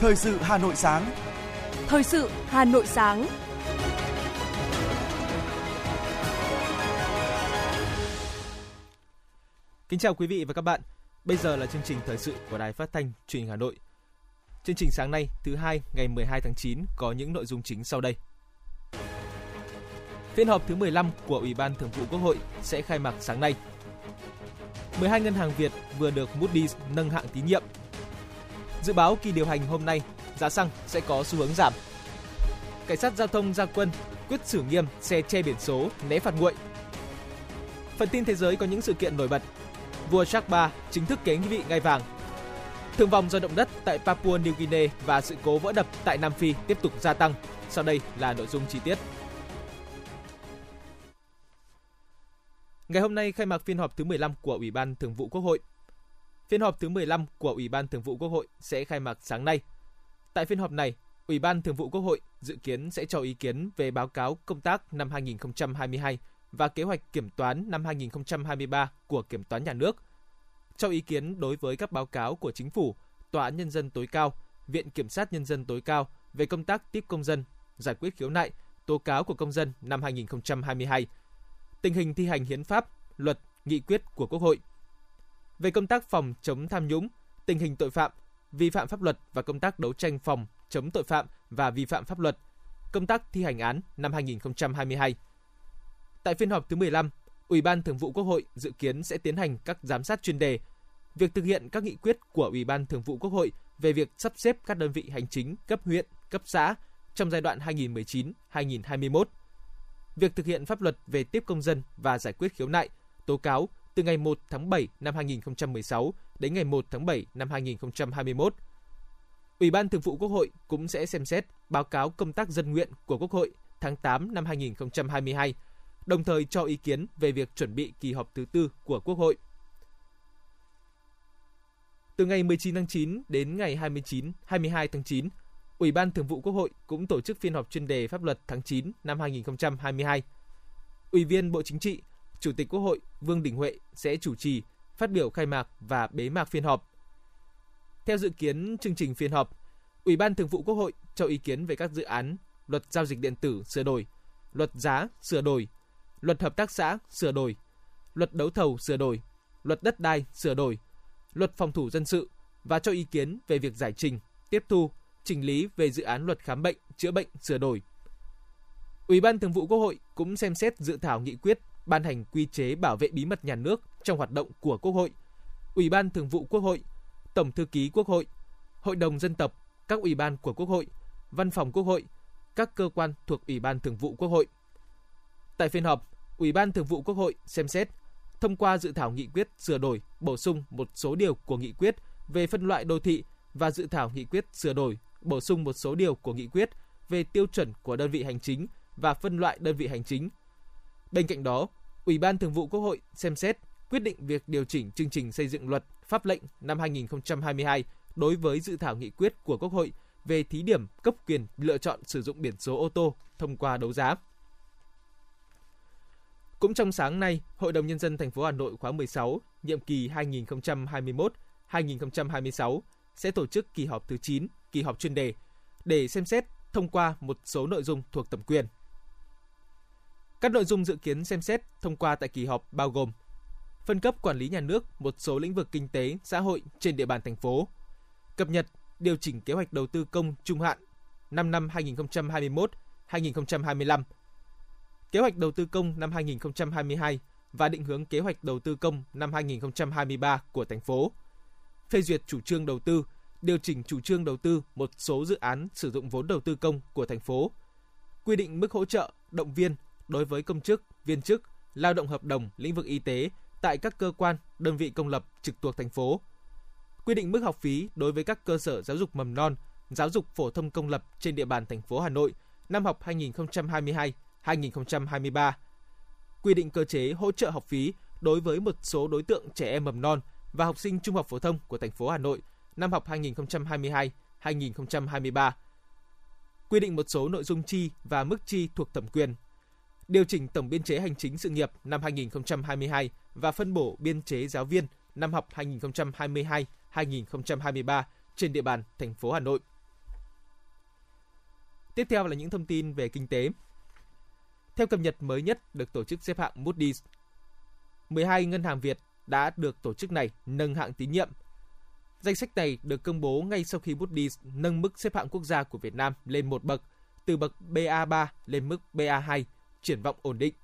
Thời sự Hà Nội sáng. Thời sự Hà Nội sáng. Kính chào quý vị và các bạn. Bây giờ là chương trình thời sự của Đài Phát thanh Truyền hình Hà Nội. Chương trình sáng nay, thứ hai ngày 12 tháng 9 có những nội dung chính sau đây. Phiên họp thứ 15 của Ủy ban Thường vụ Quốc hội sẽ khai mạc sáng nay. 12 ngân hàng Việt vừa được Moody's nâng hạng tín nhiệm. Dự báo kỳ điều hành hôm nay, giá xăng sẽ có xu hướng giảm. Cảnh sát giao thông ra quân quyết xử nghiêm xe che biển số né phạt nguội. Phần tin thế giới có những sự kiện nổi bật. Vua Charles III chính thức kế vị ngai vàng. Thương vong do động đất tại Papua New Guinea và sự cố vỡ đập tại Nam Phi tiếp tục gia tăng. Sau đây là nội dung chi tiết. Ngày hôm nay khai mạc phiên họp thứ 15 của Ủy ban Thường vụ Quốc hội. Phiên họp thứ 15 của Ủy ban Thường vụ Quốc hội sẽ khai mạc sáng nay. Tại phiên họp này, Ủy ban Thường vụ Quốc hội dự kiến sẽ cho ý kiến về báo cáo công tác năm 2022 và kế hoạch kiểm toán năm 2023 của Kiểm toán Nhà nước, cho ý kiến đối với các báo cáo của Chính phủ, Tòa án Nhân dân tối cao, Viện Kiểm sát Nhân dân tối cao về công tác tiếp công dân, giải quyết khiếu nại, tố cáo của công dân năm 2022, tình hình thi hành hiến pháp, luật, nghị quyết của Quốc hội. Về công tác phòng chống tham nhũng, tình hình tội phạm, vi phạm pháp luật và công tác đấu tranh phòng chống tội phạm và vi phạm pháp luật, công tác thi hành án năm 2022. Tại phiên họp thứ 15, Ủy ban Thường vụ Quốc hội dự kiến sẽ tiến hành các giám sát chuyên đề, việc thực hiện các nghị quyết của Ủy ban Thường vụ Quốc hội về việc sắp xếp các đơn vị hành chính cấp huyện, cấp xã trong giai đoạn 2019-2021, việc thực hiện pháp luật về tiếp công dân và giải quyết khiếu nại, tố cáo từ ngày 1 tháng 7 năm 2016 đến ngày 1 tháng 7 năm 2021. Ủy ban Thường vụ Quốc hội cũng sẽ xem xét báo cáo công tác dân nguyện của Quốc hội tháng 8 năm 2022, đồng thời cho ý kiến về việc chuẩn bị kỳ họp thứ tư của Quốc hội. Từ ngày 19 tháng 9 đến ngày 29, 22 tháng 9, Ủy ban Thường vụ Quốc hội cũng tổ chức phiên họp chuyên đề pháp luật tháng 9 năm 2022. Ủy viên Bộ Chính trị, Chủ tịch Quốc hội Vương Đình Huệ sẽ chủ trì, phát biểu khai mạc và bế mạc phiên họp. Theo dự kiến chương trình phiên họp, Ủy ban Thường vụ Quốc hội cho ý kiến về các dự án Luật giao dịch điện tử sửa đổi, Luật giá sửa đổi, Luật hợp tác xã sửa đổi, Luật đấu thầu sửa đổi, Luật đất đai sửa đổi, Luật phòng thủ dân sự và cho ý kiến về việc giải trình, tiếp thu, chỉnh lý về dự án Luật khám bệnh, chữa bệnh sửa đổi. Ủy ban Thường vụ Quốc hội cũng xem xét dự thảo nghị quyết ban hành quy chế bảo vệ bí mật nhà nước trong hoạt động của Quốc hội, Ủy ban Thường vụ Quốc hội, Tổng thư ký Quốc hội, Hội đồng dân tộc, các ủy ban của Quốc hội, Văn phòng Quốc hội, các cơ quan thuộc Ủy ban Thường vụ Quốc hội. Tại phiên họp, Ủy ban Thường vụ Quốc hội xem xét thông qua dự thảo nghị quyết sửa đổi, bổ sung một số điều của nghị quyết về phân loại đô thị và dự thảo nghị quyết sửa đổi, bổ sung một số điều của nghị quyết về tiêu chuẩn của đơn vị hành chính và phân loại đơn vị hành chính. Bên cạnh đó, Ủy ban Thường vụ Quốc hội xem xét quyết định việc điều chỉnh chương trình xây dựng luật pháp lệnh năm 2022 đối với dự thảo nghị quyết của Quốc hội về thí điểm cấp quyền lựa chọn sử dụng biển số ô tô thông qua đấu giá. Cũng trong sáng nay, Hội đồng nhân dân thành phố Hà Nội khóa 16, nhiệm kỳ 2021-2026 sẽ tổ chức kỳ họp thứ 9, kỳ họp chuyên đề để xem xét thông qua một số nội dung thuộc thẩm quyền. Các nội dung dự kiến xem xét thông qua tại kỳ họp bao gồm phân cấp quản lý nhà nước một số lĩnh vực kinh tế, xã hội trên địa bàn thành phố, cập nhật, điều chỉnh kế hoạch đầu tư công trung hạn 5 năm 2021-2025, kế hoạch đầu tư công năm 2022 và định hướng kế hoạch đầu tư công năm 2023 của thành phố, phê duyệt chủ trương đầu tư, điều chỉnh chủ trương đầu tư một số dự án sử dụng vốn đầu tư công của thành phố, quy định mức hỗ trợ, động viên đối với công chức, viên chức, lao động hợp đồng lĩnh vực y tế tại các cơ quan, đơn vị công lập trực thuộc thành phố. Quy định mức học phí đối với các cơ sở giáo dục mầm non, giáo dục phổ thông công lập trên địa bàn thành phố Hà Nội năm học 2022-2023. Quy định cơ chế hỗ trợ học phí đối với một số đối tượng trẻ em mầm non và học sinh trung học phổ thông của thành phố Hà Nội năm học 2022-2023. Quy định một số nội dung chi và mức chi thuộc thẩm quyền điều chỉnh tổng biên chế hành chính sự nghiệp năm 2022 và phân bổ biên chế giáo viên năm học 2022-2023 trên địa bàn thành phố Hà Nội. Tiếp theo là những thông tin về kinh tế. Theo cập nhật mới nhất được tổ chức xếp hạng Moody's, 12 ngân hàng Việt đã được tổ chức này nâng hạng tín nhiệm. Danh sách này được công bố ngay sau khi Moody's nâng mức xếp hạng quốc gia của Việt Nam lên một bậc, từ bậc BA3 lên mức BA2, triển vọng ổn định.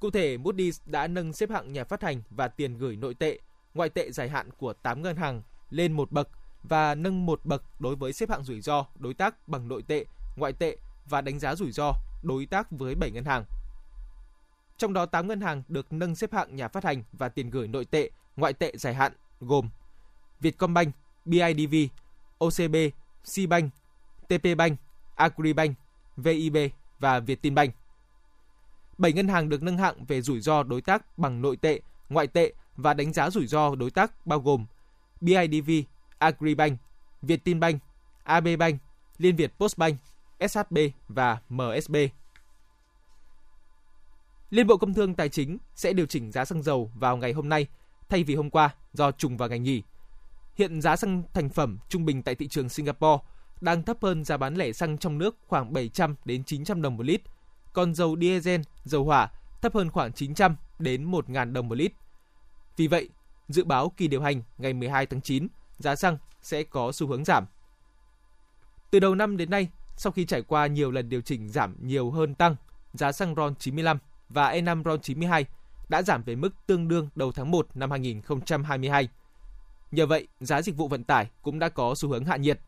Cụ thể, Moody's đã nâng xếp hạng nhà phát hành và tiền gửi nội tệ, ngoại tệ dài hạn của 8 ngân hàng lên một bậc và nâng một bậc đối với xếp hạng rủi ro đối tác bằng nội tệ, ngoại tệ và đánh giá rủi ro đối tác với 7 ngân hàng. Trong đó 8 ngân hàng được nâng xếp hạng nhà phát hành và tiền gửi nội tệ, ngoại tệ dài hạn gồm Vietcombank, BIDV, OCB, Cbank, TPBank, Agribank, VIB và Vietinbank. 7 ngân hàng được nâng hạng về rủi ro đối tác bằng nội tệ, ngoại tệ và đánh giá rủi ro đối tác bao gồm BIDV, Agribank, Vietinbank, AB Bank, Liên Việt Postbank, SHB và MSB. Liên Bộ Công Thương Tài chính sẽ điều chỉnh giá xăng dầu vào ngày hôm nay thay vì hôm qua do trùng vào ngày nghỉ. Hiện giá xăng thành phẩm trung bình tại thị trường Singapore đang thấp hơn giá bán lẻ xăng trong nước khoảng 700 đến 900 đồng một lít, còn dầu diesel, dầu hỏa thấp hơn khoảng 900 đến 1.000 đồng một lít. Vì vậy, dự báo kỳ điều hành ngày 12 tháng 9, giá xăng sẽ có xu hướng giảm. Từ đầu năm đến nay, sau khi trải qua nhiều lần điều chỉnh giảm nhiều hơn tăng, giá xăng RON 95 và E5 RON 92 đã giảm về mức tương đương đầu tháng 1 năm 2022. Nhờ vậy, giá dịch vụ vận tải cũng đã có xu hướng hạ nhiệt.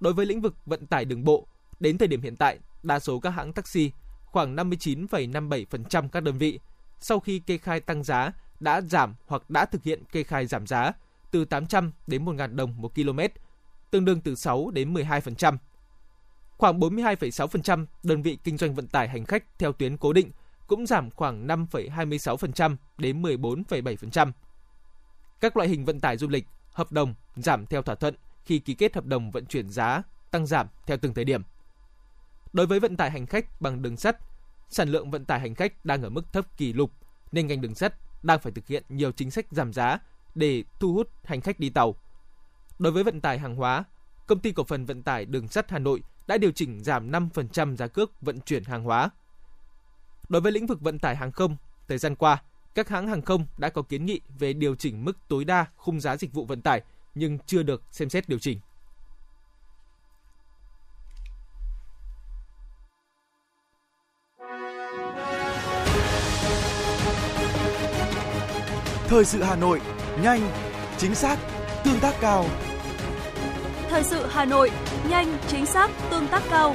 Đối với lĩnh vực vận tải đường bộ, đến thời điểm hiện tại, đa số các hãng taxi, khoảng 59,57% các đơn vị, sau khi kê khai tăng giá đã giảm hoặc đã thực hiện kê khai giảm giá từ 800 đến 1.000 đồng một km, tương đương từ 6 đến 12%. Khoảng 42,6% đơn vị kinh doanh vận tải hành khách theo tuyến cố định cũng giảm khoảng 5,26% đến 14,7%. Các loại hình vận tải du lịch, hợp đồng giảm theo thỏa thuận khi ký kết hợp đồng vận chuyển giá tăng giảm theo từng thời điểm. Đối với vận tải hành khách bằng đường sắt, sản lượng vận tải hành khách đang ở mức thấp kỷ lục nên ngành đường sắt đang phải thực hiện nhiều chính sách giảm giá để thu hút hành khách đi tàu. Đối với vận tải hàng hóa, công ty cổ phần vận tải đường sắt Hà Nội đã điều chỉnh giảm 5% giá cước vận chuyển hàng hóa. Đối với lĩnh vực vận tải hàng không, thời gian qua, các hãng hàng không đã có kiến nghị về điều chỉnh mức tối đa khung giá dịch vụ vận tải nhưng chưa được xem xét điều chỉnh. Thời sự Hà Nội, nhanh, chính xác, tương tác cao. Thời sự Hà Nội, nhanh, chính xác, tương tác cao.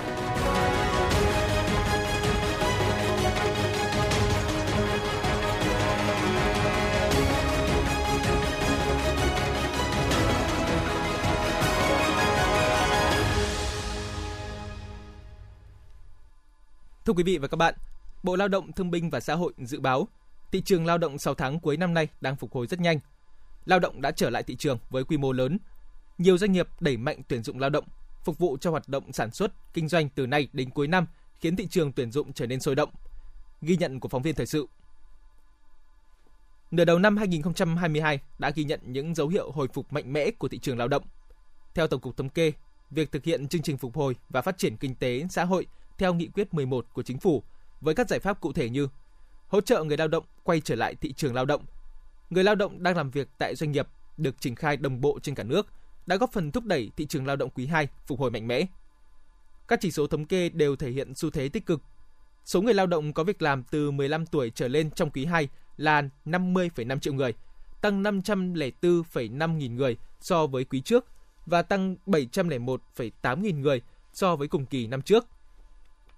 Thưa quý vị và các bạn, Bộ Lao động Thương binh và Xã hội dự báo thị trường lao động 6 tháng cuối năm nay đang phục hồi rất nhanh. Lao động đã trở lại thị trường với quy mô lớn. Nhiều doanh nghiệp đẩy mạnh tuyển dụng lao động, phục vụ cho hoạt động sản xuất, kinh doanh từ nay đến cuối năm, khiến thị trường tuyển dụng trở nên sôi động. Ghi nhận của phóng viên thời sự. Nửa đầu năm 2022 đã ghi nhận những dấu hiệu hồi phục mạnh mẽ của thị trường lao động. Theo Tổng cục Thống kê, việc thực hiện chương trình phục hồi và phát triển kinh tế xã hội theo nghị quyết 11 của chính phủ với các giải pháp cụ thể như hỗ trợ người lao động quay trở lại thị trường lao động. Người lao động đang làm việc tại doanh nghiệp được triển khai đồng bộ trên cả nước đã góp phần thúc đẩy thị trường lao động quý 2 phục hồi mạnh mẽ. Các chỉ số thống kê đều thể hiện xu thế tích cực. Số người lao động có việc làm từ 15 tuổi trở lên trong quý 2 là 50,5 triệu người, tăng 504,5 nghìn người so với quý trước và tăng 701,8 nghìn người so với cùng kỳ năm trước.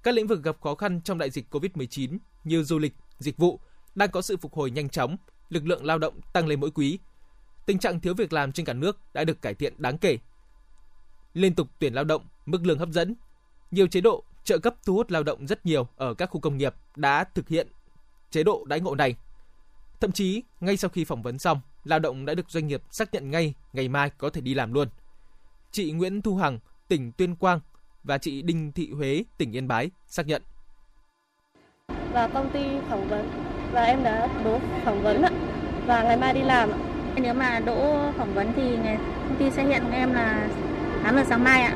Các lĩnh vực gặp khó khăn trong đại dịch COVID-19 như du lịch, dịch vụ đang có sự phục hồi nhanh chóng, lực lượng lao động tăng lên mỗi quý. Tình trạng thiếu việc làm trên cả nước đã được cải thiện đáng kể. Liên tục tuyển lao động, mức lương hấp dẫn, nhiều chế độ trợ cấp thu hút lao động rất nhiều ở các khu công nghiệp đã thực hiện chế độ đãi ngộ này. Thậm chí, ngay sau khi phỏng vấn xong, lao động đã được doanh nghiệp xác nhận ngay ngày mai có thể đi làm luôn. Chị Nguyễn Thu Hằng, tỉnh Tuyên Quang và chị Đinh Thị Huế, tỉnh Yên Bái xác nhận và công ty phỏng vấn và em đã đỗ phỏng vấn ạ và ngày mai đi làm ạ. Nếu mà đỗ phỏng vấn thì ngày công ty sẽ nhận em là 8 giờ sáng mai ạ.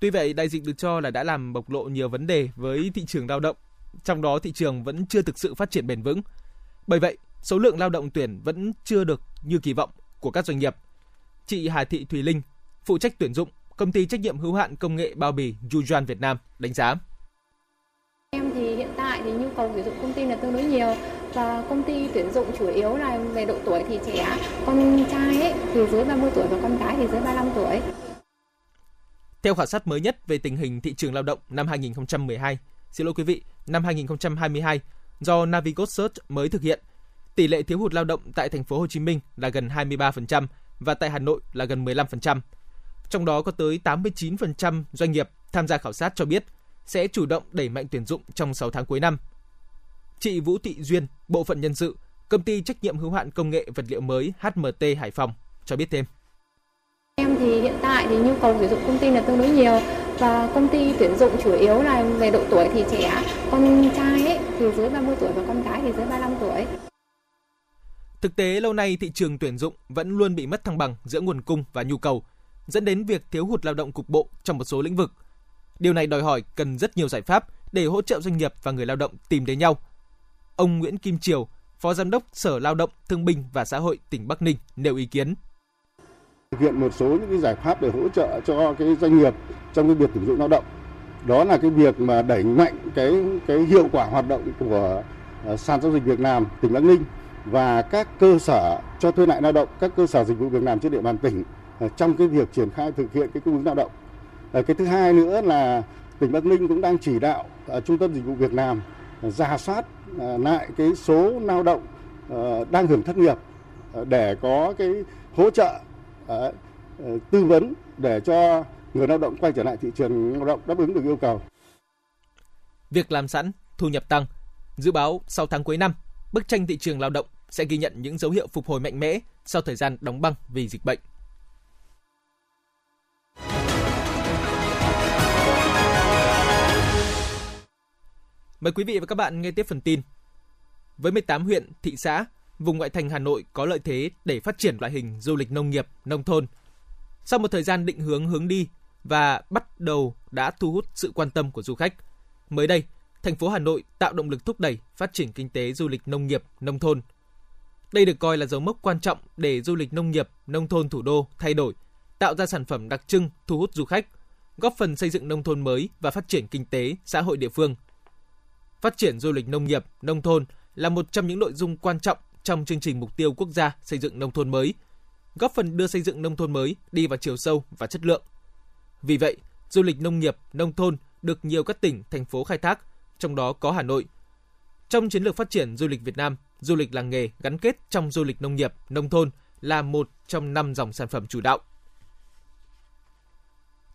Tuy vậy, đại dịch được cho là đã làm bộc lộ nhiều vấn đề với thị trường lao động, trong đó thị trường vẫn chưa thực sự phát triển bền vững. Bởi vậy, số lượng lao động tuyển vẫn chưa được như kỳ vọng của các doanh nghiệp. Chị Hà Thị Thùy Linh, phụ trách tuyển dụng, công ty trách nhiệm hữu hạn công nghệ bao bì Yujuan Việt Nam đánh giá. Em thì hiện tại thì nhu cầu tuyển dụng công ty là tương đối nhiều và công ty tuyển dụng chủ yếu là về độ tuổi thì trẻ, con trai ấy thì dưới 30 tuổi và con gái thì dưới 35 tuổi. Theo khảo sát mới nhất về tình hình thị trường lao động năm 2012, xin lỗi quý vị, năm 2022 do Navigos Search mới thực hiện, tỷ lệ thiếu hụt lao động tại thành phố Hồ Chí Minh là gần 23% và tại Hà Nội là gần 15%. Trong đó có tới 89% doanh nghiệp tham gia khảo sát cho biết sẽ chủ động đẩy mạnh tuyển dụng trong 6 tháng cuối năm. Chị Vũ Thị Duyên, bộ phận nhân sự, công ty trách nhiệm hữu hạn công nghệ vật liệu mới HMT Hải Phòng cho biết thêm. Em thì hiện tại thì nhu cầu tuyển dụng công ty là tương đối nhiều và công ty tuyển dụng chủ yếu là về độ tuổi thì trẻ, con trai ấy thì dưới 30 tuổi và con gái thì dưới 35 tuổi. Thực tế lâu nay thị trường tuyển dụng vẫn luôn bị mất thăng bằng giữa nguồn cung và nhu cầu, dẫn đến việc thiếu hụt lao động cục bộ trong một số lĩnh vực. Điều này đòi hỏi cần rất nhiều giải pháp để hỗ trợ doanh nghiệp và người lao động tìm đến nhau. Ông Nguyễn Kim Triều, Phó Giám đốc Sở Lao động, Thương binh và Xã hội tỉnh Bắc Ninh nêu ý kiến thực hiện một số những cái giải pháp để hỗ trợ cho cái doanh nghiệp trong cái việc tuyển dụng lao động đó là cái việc mà đẩy mạnh cái cái hiệu quả hoạt động của uh, sàn giao dịch Việt Nam tỉnh Bắc Ninh và các cơ sở cho thuê lại lao động các cơ sở dịch vụ việc làm trên địa bàn tỉnh Ờ, trong cái việc triển khai thực hiện cái cung ứng lao động ờ, cái thứ hai nữa là tỉnh Bắc Ninh cũng đang chỉ đạo ờ, trung tâm dịch vụ việc làm giả ra soát lại cái số lao động đang hưởng thất nghiệp để có cái hỗ trợ tư vấn để cho người lao động quay trở lại thị trường lao động đáp ứng được yêu cầu. Việc làm sẵn, thu nhập tăng, dự báo sau tháng cuối năm, bức tranh thị trường lao động sẽ ghi nhận những dấu hiệu phục hồi mạnh mẽ sau thời gian đóng băng vì dịch bệnh. Mời quý vị và các bạn nghe tiếp phần tin. Với 18 huyện, thị xã vùng ngoại thành Hà Nội có lợi thế để phát triển loại hình du lịch nông nghiệp, nông thôn. Sau một thời gian định hướng hướng đi và bắt đầu đã thu hút sự quan tâm của du khách. Mới đây, thành phố Hà Nội tạo động lực thúc đẩy phát triển kinh tế du lịch nông nghiệp, nông thôn. Đây được coi là dấu mốc quan trọng để du lịch nông nghiệp, nông thôn thủ đô thay đổi, tạo ra sản phẩm đặc trưng thu hút du khách, góp phần xây dựng nông thôn mới và phát triển kinh tế, xã hội địa phương. Phát triển du lịch nông nghiệp, nông thôn là một trong những nội dung quan trọng trong chương trình mục tiêu quốc gia xây dựng nông thôn mới, góp phần đưa xây dựng nông thôn mới đi vào chiều sâu và chất lượng. Vì vậy, du lịch nông nghiệp, nông thôn được nhiều các tỉnh, thành phố khai thác, trong đó có Hà Nội. Trong chiến lược phát triển du lịch Việt Nam, du lịch làng nghề gắn kết trong du lịch nông nghiệp, nông thôn là một trong năm dòng sản phẩm chủ đạo.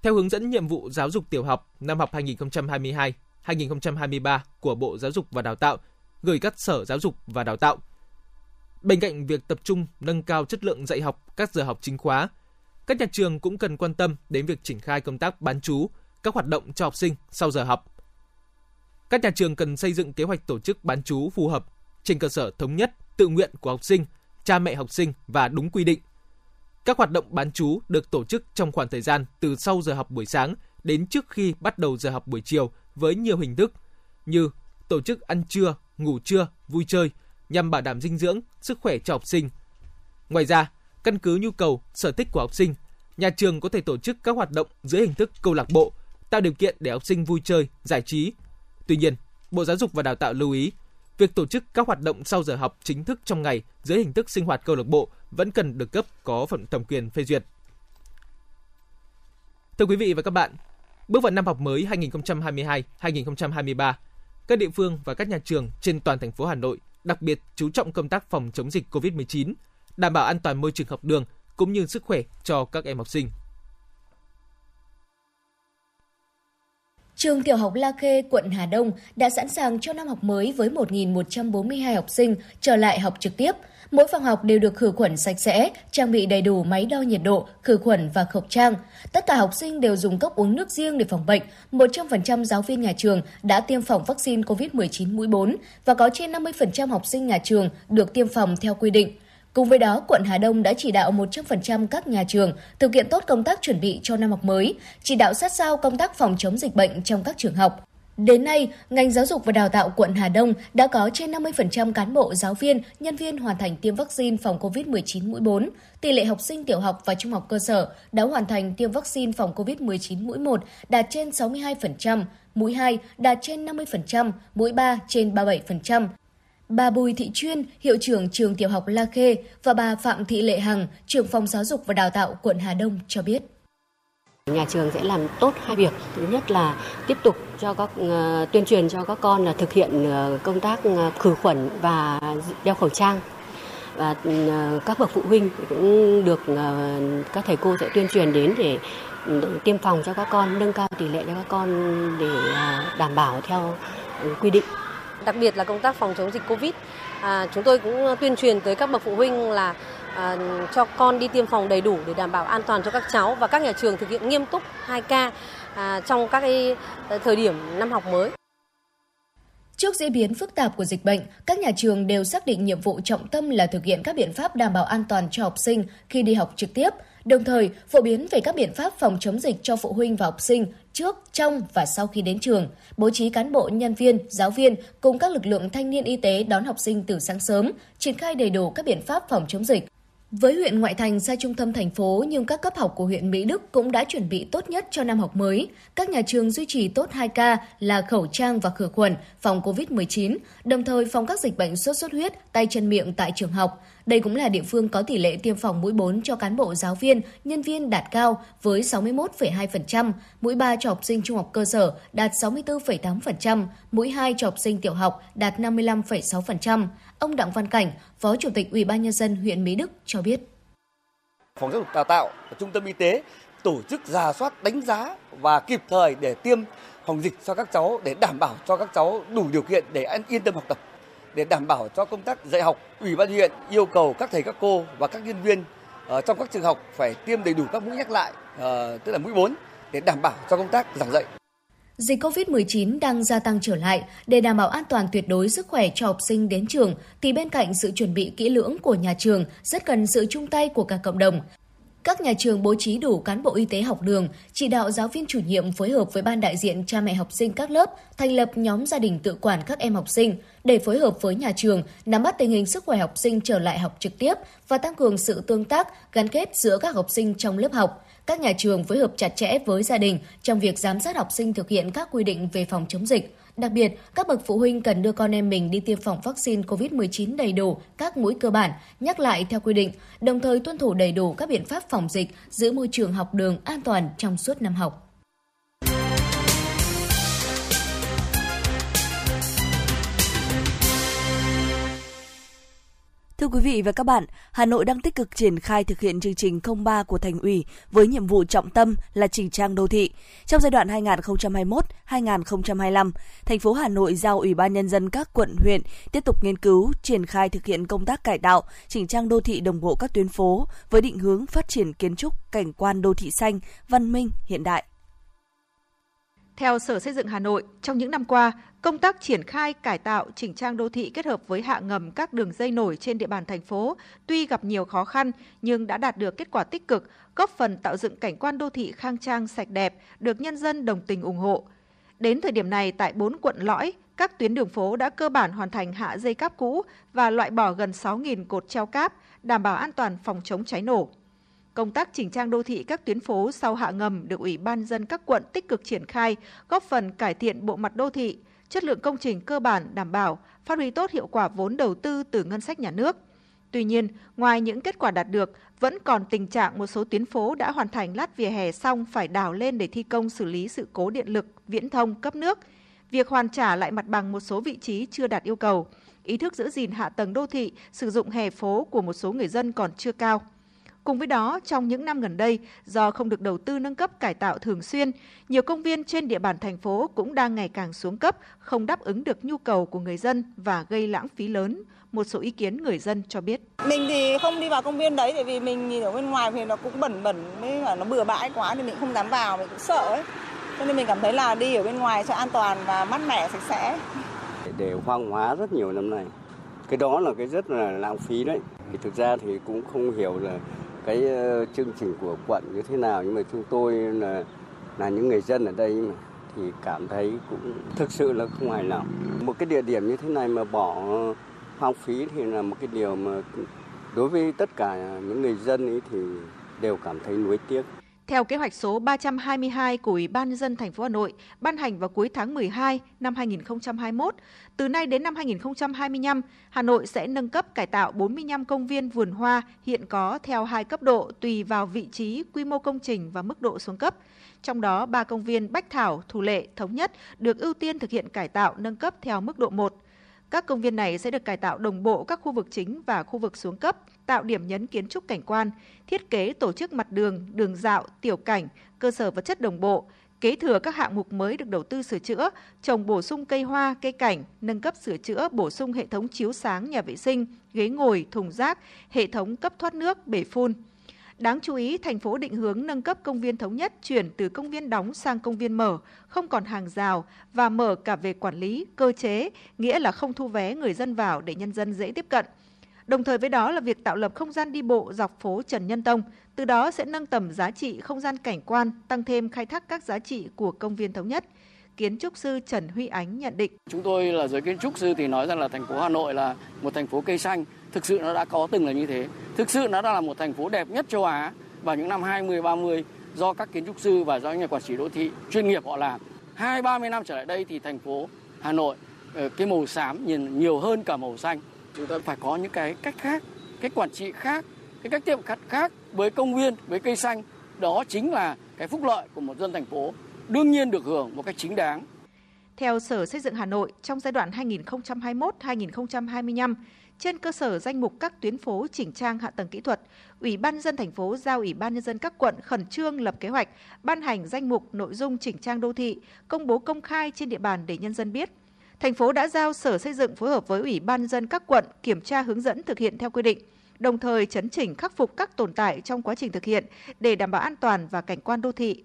Theo hướng dẫn nhiệm vụ giáo dục tiểu học năm học 2022-2023 của Bộ Giáo dục và Đào tạo gửi các sở giáo dục và đào tạo Bên cạnh việc tập trung nâng cao chất lượng dạy học các giờ học chính khóa, các nhà trường cũng cần quan tâm đến việc triển khai công tác bán chú các hoạt động cho học sinh sau giờ học. Các nhà trường cần xây dựng kế hoạch tổ chức bán chú phù hợp trên cơ sở thống nhất, tự nguyện của học sinh, cha mẹ học sinh và đúng quy định. Các hoạt động bán chú được tổ chức trong khoảng thời gian từ sau giờ học buổi sáng đến trước khi bắt đầu giờ học buổi chiều với nhiều hình thức như tổ chức ăn trưa, ngủ trưa, vui chơi – nhằm bảo đảm dinh dưỡng, sức khỏe cho học sinh. Ngoài ra, căn cứ nhu cầu, sở thích của học sinh, nhà trường có thể tổ chức các hoạt động dưới hình thức câu lạc bộ, tạo điều kiện để học sinh vui chơi, giải trí. Tuy nhiên, Bộ Giáo dục và Đào tạo lưu ý, việc tổ chức các hoạt động sau giờ học chính thức trong ngày dưới hình thức sinh hoạt câu lạc bộ vẫn cần được cấp có phần thẩm quyền phê duyệt. Thưa quý vị và các bạn, bước vào năm học mới 2022-2023, các địa phương và các nhà trường trên toàn thành phố Hà Nội đặc biệt chú trọng công tác phòng chống dịch COVID-19, đảm bảo an toàn môi trường học đường cũng như sức khỏe cho các em học sinh. Trường Tiểu học La Khê, quận Hà Đông đã sẵn sàng cho năm học mới với 1.142 học sinh trở lại học trực tiếp. Mỗi phòng học đều được khử khuẩn sạch sẽ, trang bị đầy đủ máy đo nhiệt độ, khử khuẩn và khẩu trang. Tất cả học sinh đều dùng cốc uống nước riêng để phòng bệnh. 100% giáo viên nhà trường đã tiêm phòng vaccine COVID-19 mũi 4 và có trên 50% học sinh nhà trường được tiêm phòng theo quy định. Cùng với đó, quận Hà Đông đã chỉ đạo 100% các nhà trường thực hiện tốt công tác chuẩn bị cho năm học mới, chỉ đạo sát sao công tác phòng chống dịch bệnh trong các trường học. Đến nay, ngành giáo dục và đào tạo quận Hà Đông đã có trên 50% cán bộ, giáo viên, nhân viên hoàn thành tiêm vaccine phòng COVID-19 mũi 4. Tỷ lệ học sinh tiểu học và trung học cơ sở đã hoàn thành tiêm vaccine phòng COVID-19 mũi 1 đạt trên 62%, mũi 2 đạt trên 50%, mũi 3 trên 37%. Bà Bùi Thị Chuyên, hiệu trưởng trường tiểu học La Khê và bà Phạm Thị Lệ Hằng, trưởng phòng giáo dục và đào tạo quận Hà Đông cho biết. Nhà trường sẽ làm tốt hai việc. Thứ nhất là tiếp tục cho các uh, tuyên truyền cho các con là thực hiện uh, công tác uh, khử khuẩn và đeo khẩu trang. Và uh, các bậc phụ huynh cũng được uh, các thầy cô sẽ tuyên truyền đến để, ừ, tiêm phòng cho các con, nâng cao tỷ lệ cho các con để uh, đảm bảo theo uh, quy định. Đặc biệt là công tác phòng chống dịch Covid, à, chúng tôi cũng tuyên truyền tới các bậc phụ huynh là à, cho con đi tiêm phòng đầy đủ để đảm bảo an toàn cho các cháu và các nhà trường thực hiện nghiêm túc 2K à, trong các cái à, thời điểm năm học mới. Trước diễn biến phức tạp của dịch bệnh, các nhà trường đều xác định nhiệm vụ trọng tâm là thực hiện các biện pháp đảm bảo an toàn cho học sinh khi đi học trực tiếp, đồng thời phổ biến về các biện pháp phòng chống dịch cho phụ huynh và học sinh trước, trong và sau khi đến trường, bố trí cán bộ, nhân viên, giáo viên cùng các lực lượng thanh niên y tế đón học sinh từ sáng sớm, triển khai đầy đủ các biện pháp phòng chống dịch, với huyện ngoại thành xa trung tâm thành phố nhưng các cấp học của huyện Mỹ Đức cũng đã chuẩn bị tốt nhất cho năm học mới. Các nhà trường duy trì tốt 2K là khẩu trang và khử khuẩn, phòng COVID-19, đồng thời phòng các dịch bệnh sốt xuất huyết, tay chân miệng tại trường học. Đây cũng là địa phương có tỷ lệ tiêm phòng mũi 4 cho cán bộ giáo viên, nhân viên đạt cao với 61,2%, mũi 3 cho học sinh trung học cơ sở đạt 64,8%, mũi 2 cho học sinh tiểu học đạt 55,6%. Ông Đặng Văn Cảnh, Phó Chủ tịch Ủy ban nhân dân huyện Mỹ Đức cho biết. Phòng giáo dục đào tạo và trung tâm y tế tổ chức giả soát đánh giá và kịp thời để tiêm phòng dịch cho các cháu để đảm bảo cho các cháu đủ điều kiện để yên tâm học tập để đảm bảo cho công tác dạy học. Ủy ban huyện yêu cầu các thầy các cô và các nhân viên ở trong các trường học phải tiêm đầy đủ các mũi nhắc lại, ờ, tức là mũi 4 để đảm bảo cho công tác giảng dạy. Dịch COVID-19 đang gia tăng trở lại để đảm bảo an toàn tuyệt đối sức khỏe cho học sinh đến trường thì bên cạnh sự chuẩn bị kỹ lưỡng của nhà trường rất cần sự chung tay của cả cộng đồng. Các nhà trường bố trí đủ cán bộ y tế học đường, chỉ đạo giáo viên chủ nhiệm phối hợp với ban đại diện cha mẹ học sinh các lớp thành lập nhóm gia đình tự quản các em học sinh để phối hợp với nhà trường nắm bắt tình hình sức khỏe học sinh trở lại học trực tiếp và tăng cường sự tương tác, gắn kết giữa các học sinh trong lớp học các nhà trường phối hợp chặt chẽ với gia đình trong việc giám sát học sinh thực hiện các quy định về phòng chống dịch. Đặc biệt, các bậc phụ huynh cần đưa con em mình đi tiêm phòng vaccine COVID-19 đầy đủ các mũi cơ bản, nhắc lại theo quy định, đồng thời tuân thủ đầy đủ các biện pháp phòng dịch, giữ môi trường học đường an toàn trong suốt năm học. Thưa quý vị và các bạn, Hà Nội đang tích cực triển khai thực hiện chương trình 03 của thành ủy với nhiệm vụ trọng tâm là chỉnh trang đô thị. Trong giai đoạn 2021-2025, thành phố Hà Nội giao Ủy ban nhân dân các quận huyện tiếp tục nghiên cứu triển khai thực hiện công tác cải tạo, chỉnh trang đô thị đồng bộ các tuyến phố với định hướng phát triển kiến trúc cảnh quan đô thị xanh, văn minh, hiện đại. Theo Sở Xây dựng Hà Nội, trong những năm qua, công tác triển khai cải tạo chỉnh trang đô thị kết hợp với hạ ngầm các đường dây nổi trên địa bàn thành phố tuy gặp nhiều khó khăn nhưng đã đạt được kết quả tích cực, góp phần tạo dựng cảnh quan đô thị khang trang sạch đẹp, được nhân dân đồng tình ủng hộ. Đến thời điểm này tại 4 quận lõi, các tuyến đường phố đã cơ bản hoàn thành hạ dây cáp cũ và loại bỏ gần 6.000 cột treo cáp, đảm bảo an toàn phòng chống cháy nổ. Công tác chỉnh trang đô thị các tuyến phố sau hạ ngầm được Ủy ban dân các quận tích cực triển khai, góp phần cải thiện bộ mặt đô thị, chất lượng công trình cơ bản đảm bảo, phát huy tốt hiệu quả vốn đầu tư từ ngân sách nhà nước. Tuy nhiên, ngoài những kết quả đạt được, vẫn còn tình trạng một số tuyến phố đã hoàn thành lát vỉa hè xong phải đào lên để thi công xử lý sự cố điện lực, viễn thông, cấp nước. Việc hoàn trả lại mặt bằng một số vị trí chưa đạt yêu cầu. Ý thức giữ gìn hạ tầng đô thị, sử dụng hè phố của một số người dân còn chưa cao. Cùng với đó, trong những năm gần đây, do không được đầu tư nâng cấp cải tạo thường xuyên, nhiều công viên trên địa bàn thành phố cũng đang ngày càng xuống cấp, không đáp ứng được nhu cầu của người dân và gây lãng phí lớn. Một số ý kiến người dân cho biết. Mình thì không đi vào công viên đấy, tại vì mình nhìn ở bên ngoài thì nó cũng bẩn bẩn, với là nó bừa bãi quá thì mình không dám vào, mình cũng sợ ấy. Cho nên mình cảm thấy là đi ở bên ngoài cho an toàn và mát mẻ, sạch sẽ. Để hoang hóa rất nhiều năm nay. Cái đó là cái rất là lãng phí đấy Thì thực ra thì cũng không hiểu là cái ờ, chương trình của quận như thế nào, nhưng mà chúng tôi là là những người dân ở đây mà, thì cảm thấy cũng thực sự là không hài lòng. Một cái địa điểm như thế này mà bỏ hoang phí thì là một cái điều mà đối với tất cả những người dân ấy thì đều cảm thấy nuối tiếc. Theo kế hoạch số 322 của Ủy ban nhân dân thành phố Hà Nội ban hành vào cuối tháng 12 năm 2021, từ nay đến năm 2025, Hà Nội sẽ nâng cấp cải tạo 45 công viên vườn hoa hiện có theo hai cấp độ tùy vào vị trí, quy mô công trình và mức độ xuống cấp. Trong đó, ba công viên Bách Thảo, Thủ Lệ, Thống Nhất được ưu tiên thực hiện cải tạo nâng cấp theo mức độ 1. Các công viên này sẽ được cải tạo đồng bộ các khu vực chính và khu vực xuống cấp, tạo điểm nhấn kiến trúc cảnh quan, thiết kế tổ chức mặt đường, đường dạo, tiểu cảnh, cơ sở vật chất đồng bộ, kế thừa các hạng mục mới được đầu tư sửa chữa, trồng bổ sung cây hoa, cây cảnh, nâng cấp sửa chữa, bổ sung hệ thống chiếu sáng nhà vệ sinh, ghế ngồi, thùng rác, hệ thống cấp thoát nước, bể phun. Đáng chú ý, thành phố định hướng nâng cấp công viên thống nhất chuyển từ công viên đóng sang công viên mở, không còn hàng rào và mở cả về quản lý, cơ chế, nghĩa là không thu vé người dân vào để nhân dân dễ tiếp cận. Đồng thời với đó là việc tạo lập không gian đi bộ dọc phố Trần Nhân Tông, từ đó sẽ nâng tầm giá trị không gian cảnh quan, tăng thêm khai thác các giá trị của công viên thống nhất. Kiến trúc sư Trần Huy Ánh nhận định. Chúng tôi là giới kiến trúc sư thì nói rằng là thành phố Hà Nội là một thành phố cây xanh, thực sự nó đã có từng là như thế. Thực sự nó đã là một thành phố đẹp nhất châu Á vào những năm 20 30 do các kiến trúc sư và do nhà quản trị đô thị chuyên nghiệp họ làm. Hai ba mươi năm trở lại đây thì thành phố Hà Nội ờ, cái màu xám nhìn nhiều hơn cả màu xanh. Chúng ta phải có những cái cách khác, cái quản trị khác, cái cách tiệm cận khác với công viên, với cây xanh. Đó chính là cái phúc lợi của một dân thành phố đương nhiên được hưởng một cách chính đáng. Theo Sở Xây dựng Hà Nội, trong giai đoạn 2021-2025, trên cơ sở danh mục các tuyến phố chỉnh trang hạ tầng kỹ thuật, Ủy ban dân thành phố giao Ủy ban nhân dân các quận khẩn trương lập kế hoạch, ban hành danh mục nội dung chỉnh trang đô thị, công bố công khai trên địa bàn để nhân dân biết. Thành phố đã giao Sở Xây dựng phối hợp với Ủy ban nhân dân các quận kiểm tra hướng dẫn thực hiện theo quy định, đồng thời chấn chỉnh khắc phục các tồn tại trong quá trình thực hiện để đảm bảo an toàn và cảnh quan đô thị,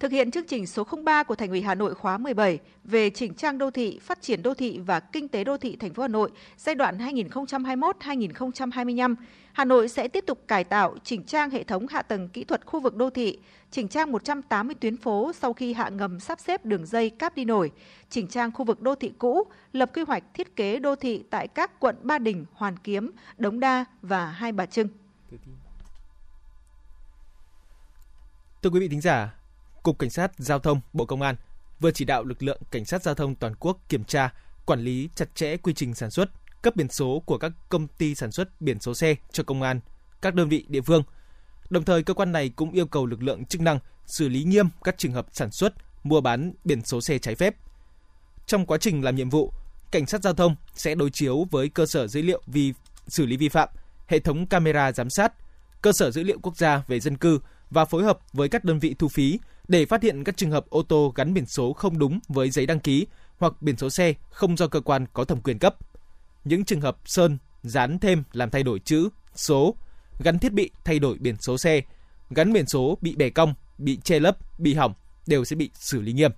thực hiện chương trình số 03 của Thành ủy Hà Nội khóa 17 về chỉnh trang đô thị, phát triển đô thị và kinh tế đô thị thành phố Hà Nội giai đoạn 2021-2025, Hà Nội sẽ tiếp tục cải tạo, chỉnh trang hệ thống hạ tầng kỹ thuật khu vực đô thị, chỉnh trang 180 tuyến phố sau khi hạ ngầm sắp xếp đường dây cáp đi nổi, chỉnh trang khu vực đô thị cũ, lập quy hoạch thiết kế đô thị tại các quận Ba Đình, Hoàn Kiếm, Đống Đa và Hai Bà Trưng. Thưa quý vị thính giả, Cục Cảnh sát Giao thông Bộ Công an vừa chỉ đạo lực lượng cảnh sát giao thông toàn quốc kiểm tra, quản lý chặt chẽ quy trình sản xuất, cấp biển số của các công ty sản xuất biển số xe cho công an, các đơn vị địa phương. Đồng thời cơ quan này cũng yêu cầu lực lượng chức năng xử lý nghiêm các trường hợp sản xuất, mua bán biển số xe trái phép. Trong quá trình làm nhiệm vụ, cảnh sát giao thông sẽ đối chiếu với cơ sở dữ liệu vi xử lý vi phạm, hệ thống camera giám sát, cơ sở dữ liệu quốc gia về dân cư và phối hợp với các đơn vị thu phí để phát hiện các trường hợp ô tô gắn biển số không đúng với giấy đăng ký hoặc biển số xe không do cơ quan có thẩm quyền cấp. Những trường hợp sơn, dán thêm làm thay đổi chữ, số, gắn thiết bị thay đổi biển số xe, gắn biển số bị bẻ cong, bị che lấp, bị hỏng đều sẽ bị xử lý nghiêm.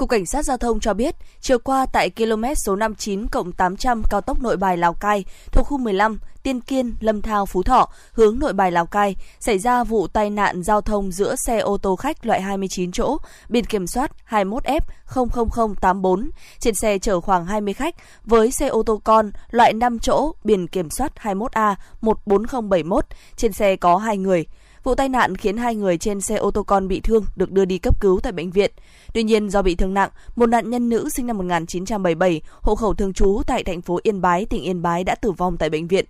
Cục Cảnh sát Giao thông cho biết, chiều qua tại km số 59 cộng 800 cao tốc Nội Bài Lào Cai thuộc khu 15 Tiên Kiên, Lâm Thao, Phú Thọ hướng Nội Bài Lào Cai xảy ra vụ tai nạn giao thông giữa xe ô tô khách loại 29 chỗ, biển kiểm soát 21F00084, trên xe chở khoảng 20 khách với xe ô tô con loại 5 chỗ, biển kiểm soát 21A14071, trên xe có 2 người. Vụ tai nạn khiến hai người trên xe ô tô con bị thương được đưa đi cấp cứu tại bệnh viện. Tuy nhiên do bị thương nặng, một nạn nhân nữ sinh năm 1977, hộ khẩu thường trú tại thành phố Yên Bái, tỉnh Yên Bái đã tử vong tại bệnh viện.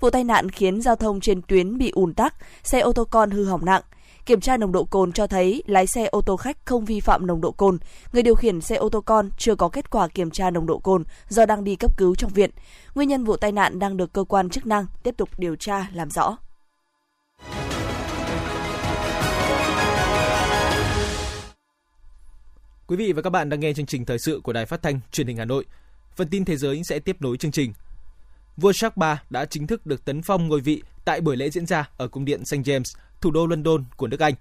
Vụ tai nạn khiến giao thông trên tuyến bị ùn tắc, xe ô tô con hư hỏng nặng. Kiểm tra nồng độ cồn cho thấy lái xe ô tô khách không vi phạm nồng độ cồn. Người điều khiển xe ô tô con chưa có kết quả kiểm tra nồng độ cồn do đang đi cấp cứu trong viện. Nguyên nhân vụ tai nạn đang được cơ quan chức năng tiếp tục điều tra làm rõ. Quý vị và các bạn đang nghe chương trình thời sự của Đài Phát thanh Truyền hình Hà Nội. Phần tin thế giới sẽ tiếp nối chương trình. Vua Charles III đã chính thức được tấn phong ngôi vị tại buổi lễ diễn ra ở cung điện St James, thủ đô London của nước Anh.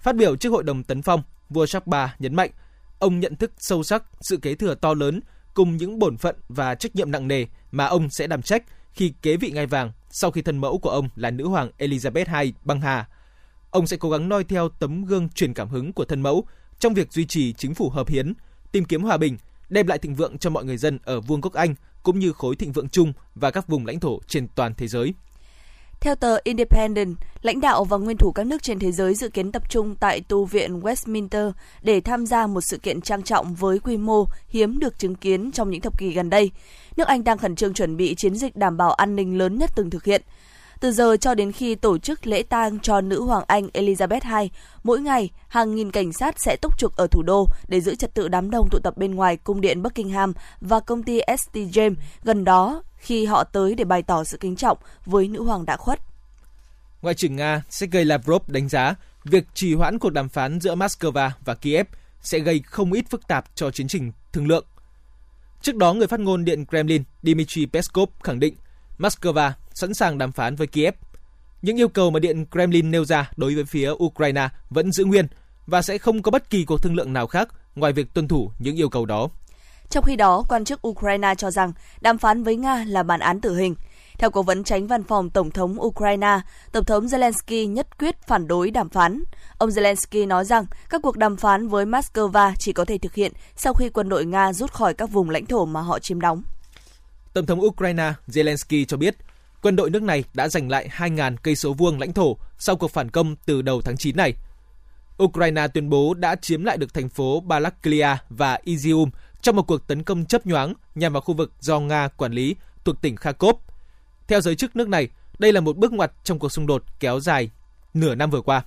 Phát biểu trước hội đồng tấn phong, vua Charles III nhấn mạnh ông nhận thức sâu sắc sự kế thừa to lớn cùng những bổn phận và trách nhiệm nặng nề mà ông sẽ đảm trách khi kế vị ngai vàng sau khi thân mẫu của ông là nữ hoàng Elizabeth II băng hà. Ông sẽ cố gắng noi theo tấm gương truyền cảm hứng của thân mẫu trong việc duy trì chính phủ hợp hiến, tìm kiếm hòa bình, đem lại thịnh vượng cho mọi người dân ở Vương quốc Anh cũng như khối thịnh vượng chung và các vùng lãnh thổ trên toàn thế giới. Theo tờ Independent, lãnh đạo và nguyên thủ các nước trên thế giới dự kiến tập trung tại tu viện Westminster để tham gia một sự kiện trang trọng với quy mô hiếm được chứng kiến trong những thập kỷ gần đây. Nước Anh đang khẩn trương chuẩn bị chiến dịch đảm bảo an ninh lớn nhất từng thực hiện. Từ giờ cho đến khi tổ chức lễ tang cho nữ hoàng Anh Elizabeth II, mỗi ngày hàng nghìn cảnh sát sẽ túc trực ở thủ đô để giữ trật tự đám đông tụ tập bên ngoài cung điện Buckingham và công ty St. James gần đó khi họ tới để bày tỏ sự kính trọng với nữ hoàng đã khuất. Ngoại trưởng Nga Sergei Lavrov đánh giá việc trì hoãn cuộc đàm phán giữa Moscow và Kiev sẽ gây không ít phức tạp cho tiến trình thương lượng. Trước đó, người phát ngôn Điện Kremlin Dmitry Peskov khẳng định Moscow sẵn sàng đàm phán với Kiev. Những yêu cầu mà Điện Kremlin nêu ra đối với phía Ukraine vẫn giữ nguyên và sẽ không có bất kỳ cuộc thương lượng nào khác ngoài việc tuân thủ những yêu cầu đó. Trong khi đó, quan chức Ukraine cho rằng đàm phán với Nga là bản án tử hình. Theo cố vấn tránh văn phòng Tổng thống Ukraine, Tổng thống Zelensky nhất quyết phản đối đàm phán. Ông Zelensky nói rằng các cuộc đàm phán với Moscow chỉ có thể thực hiện sau khi quân đội Nga rút khỏi các vùng lãnh thổ mà họ chiếm đóng. Tổng thống Ukraine Zelensky cho biết quân đội nước này đã giành lại 2.000 cây số vuông lãnh thổ sau cuộc phản công từ đầu tháng 9 này. Ukraine tuyên bố đã chiếm lại được thành phố Balaklia và Izium trong một cuộc tấn công chấp nhoáng nhằm vào khu vực do Nga quản lý thuộc tỉnh Kharkov. Theo giới chức nước này, đây là một bước ngoặt trong cuộc xung đột kéo dài nửa năm vừa qua.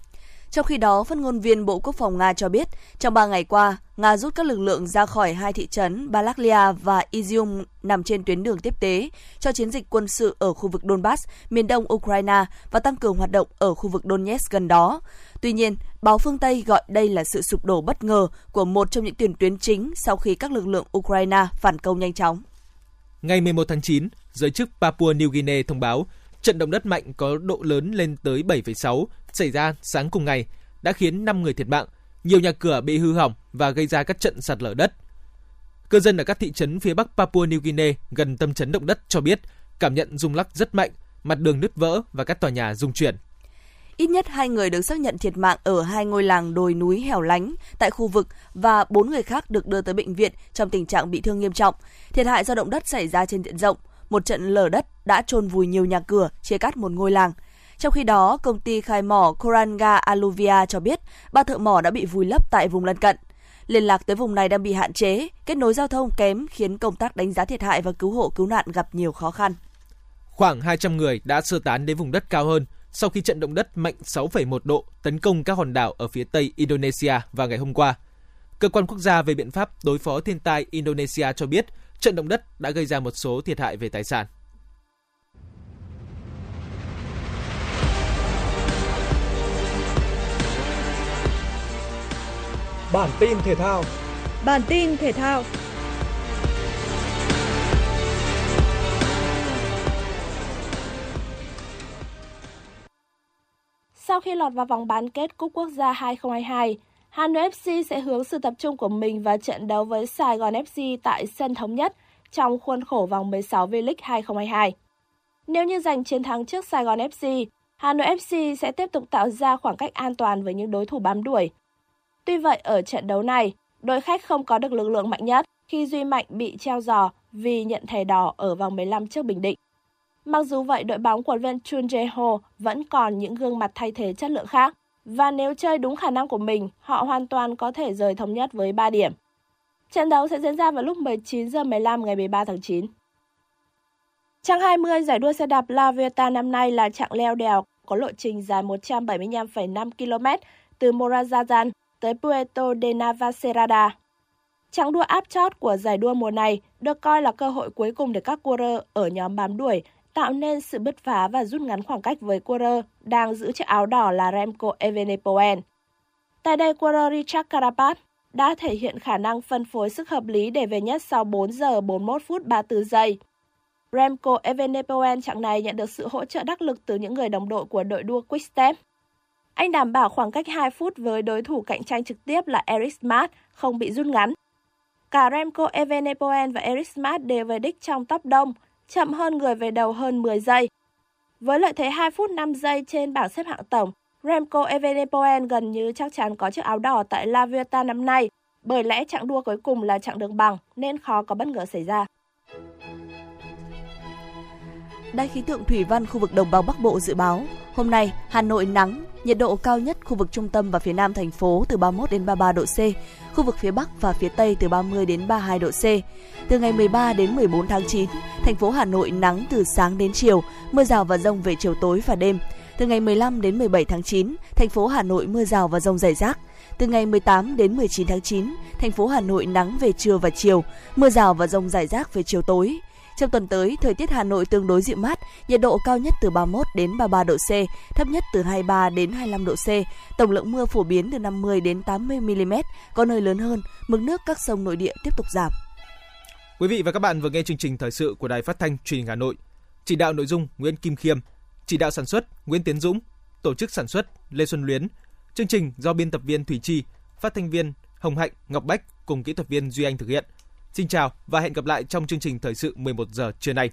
Trong khi đó, phát ngôn viên Bộ Quốc phòng Nga cho biết, trong 3 ngày qua, Nga rút các lực lượng ra khỏi hai thị trấn Balaklia và Izium nằm trên tuyến đường tiếp tế cho chiến dịch quân sự ở khu vực Donbass, miền đông Ukraine và tăng cường hoạt động ở khu vực Donetsk gần đó. Tuy nhiên, báo phương Tây gọi đây là sự sụp đổ bất ngờ của một trong những tiền tuyến chính sau khi các lực lượng Ukraine phản công nhanh chóng. Ngày 11 tháng 9, giới chức Papua New Guinea thông báo trận động đất mạnh có độ lớn lên tới 7,6 xảy ra sáng cùng ngày đã khiến 5 người thiệt mạng, nhiều nhà cửa bị hư hỏng và gây ra các trận sạt lở đất. Cư dân ở các thị trấn phía bắc Papua New Guinea gần tâm chấn động đất cho biết cảm nhận rung lắc rất mạnh, mặt đường nứt vỡ và các tòa nhà rung chuyển. Ít nhất hai người được xác nhận thiệt mạng ở hai ngôi làng đồi núi hẻo lánh tại khu vực và bốn người khác được đưa tới bệnh viện trong tình trạng bị thương nghiêm trọng. Thiệt hại do động đất xảy ra trên diện rộng. Một trận lở đất đã chôn vùi nhiều nhà cửa, chia cắt một ngôi làng. Trong khi đó, công ty khai mỏ Koranga Aluvia cho biết ba thợ mỏ đã bị vùi lấp tại vùng lân cận. Liên lạc tới vùng này đang bị hạn chế, kết nối giao thông kém khiến công tác đánh giá thiệt hại và cứu hộ cứu nạn gặp nhiều khó khăn. Khoảng 200 người đã sơ tán đến vùng đất cao hơn sau khi trận động đất mạnh 6,1 độ tấn công các hòn đảo ở phía tây Indonesia vào ngày hôm qua. Cơ quan quốc gia về biện pháp đối phó thiên tai Indonesia cho biết trận động đất đã gây ra một số thiệt hại về tài sản. Bản tin thể thao Bản tin thể thao Sau khi lọt vào vòng bán kết Cúp Quốc gia 2022, Hà Nội FC sẽ hướng sự tập trung của mình vào trận đấu với Sài Gòn FC tại sân thống nhất trong khuôn khổ vòng 16 V-League 2022. Nếu như giành chiến thắng trước Sài Gòn FC, Hà Nội FC sẽ tiếp tục tạo ra khoảng cách an toàn với những đối thủ bám đuổi. Tuy vậy ở trận đấu này, đội khách không có được lực lượng mạnh nhất khi Duy Mạnh bị treo giò vì nhận thẻ đỏ ở vòng 15 trước Bình Định. Mặc dù vậy, đội bóng của viên Chun Jae-ho vẫn còn những gương mặt thay thế chất lượng khác. Và nếu chơi đúng khả năng của mình, họ hoàn toàn có thể rời thống nhất với 3 điểm. Trận đấu sẽ diễn ra vào lúc 19 h 15 ngày 13 tháng 9. Trang 20 giải đua xe đạp La Vuelta năm nay là trạng leo đèo có lộ trình dài 175,5 km từ Morazan tới Puerto de Navacerrada. Chặng đua áp chót của giải đua mùa này được coi là cơ hội cuối cùng để các coureur ở nhóm bám đuổi tạo nên sự bứt phá và rút ngắn khoảng cách với coureur đang giữ chiếc áo đỏ là Remco Evenepoel. Tại đây, coureur Richard Carapaz đã thể hiện khả năng phân phối sức hợp lý để về nhất sau 4 giờ 41 phút 34 giây. Remco Evenepoel chặng này nhận được sự hỗ trợ đắc lực từ những người đồng đội của đội đua Quickstep. Anh đảm bảo khoảng cách 2 phút với đối thủ cạnh tranh trực tiếp là Eric Smart không bị rút ngắn. Cả Remco Evenepoel và Eric Smart đều về đích trong top đông chậm hơn người về đầu hơn 10 giây. Với lợi thế 2 phút 5 giây trên bảng xếp hạng tổng, Remco Evenepoel gần như chắc chắn có chiếc áo đỏ tại La Vuelta năm nay, bởi lẽ chặng đua cuối cùng là chặng đường bằng nên khó có bất ngờ xảy ra. Đài khí tượng thủy văn khu vực đồng bằng Bắc Bộ dự báo, hôm nay Hà Nội nắng, nhiệt độ cao nhất khu vực trung tâm và phía nam thành phố từ 31 đến 33 độ C, khu vực phía Bắc và phía Tây từ 30 đến 32 độ C. Từ ngày 13 đến 14 tháng 9, thành phố Hà Nội nắng từ sáng đến chiều, mưa rào và rông về chiều tối và đêm. Từ ngày 15 đến 17 tháng 9, thành phố Hà Nội mưa rào và rông rải rác. Từ ngày 18 đến 19 tháng 9, thành phố Hà Nội nắng về trưa và chiều, mưa rào và rông rải rác về chiều tối. Trong tuần tới, thời tiết Hà Nội tương đối dịu mát, nhiệt độ cao nhất từ 31 đến 33 độ C, thấp nhất từ 23 đến 25 độ C. Tổng lượng mưa phổ biến từ 50 đến 80 mm, có nơi lớn hơn, mực nước các sông nội địa tiếp tục giảm. Quý vị và các bạn vừa nghe chương trình thời sự của Đài Phát thanh Truyền hình Hà Nội. Chỉ đạo nội dung Nguyễn Kim Khiêm, chỉ đạo sản xuất Nguyễn Tiến Dũng, tổ chức sản xuất Lê Xuân Luyến. Chương trình do biên tập viên Thủy Chi, phát thanh viên Hồng Hạnh, Ngọc Bách cùng kỹ thuật viên Duy Anh thực hiện. Xin chào và hẹn gặp lại trong chương trình thời sự 11 giờ trưa nay.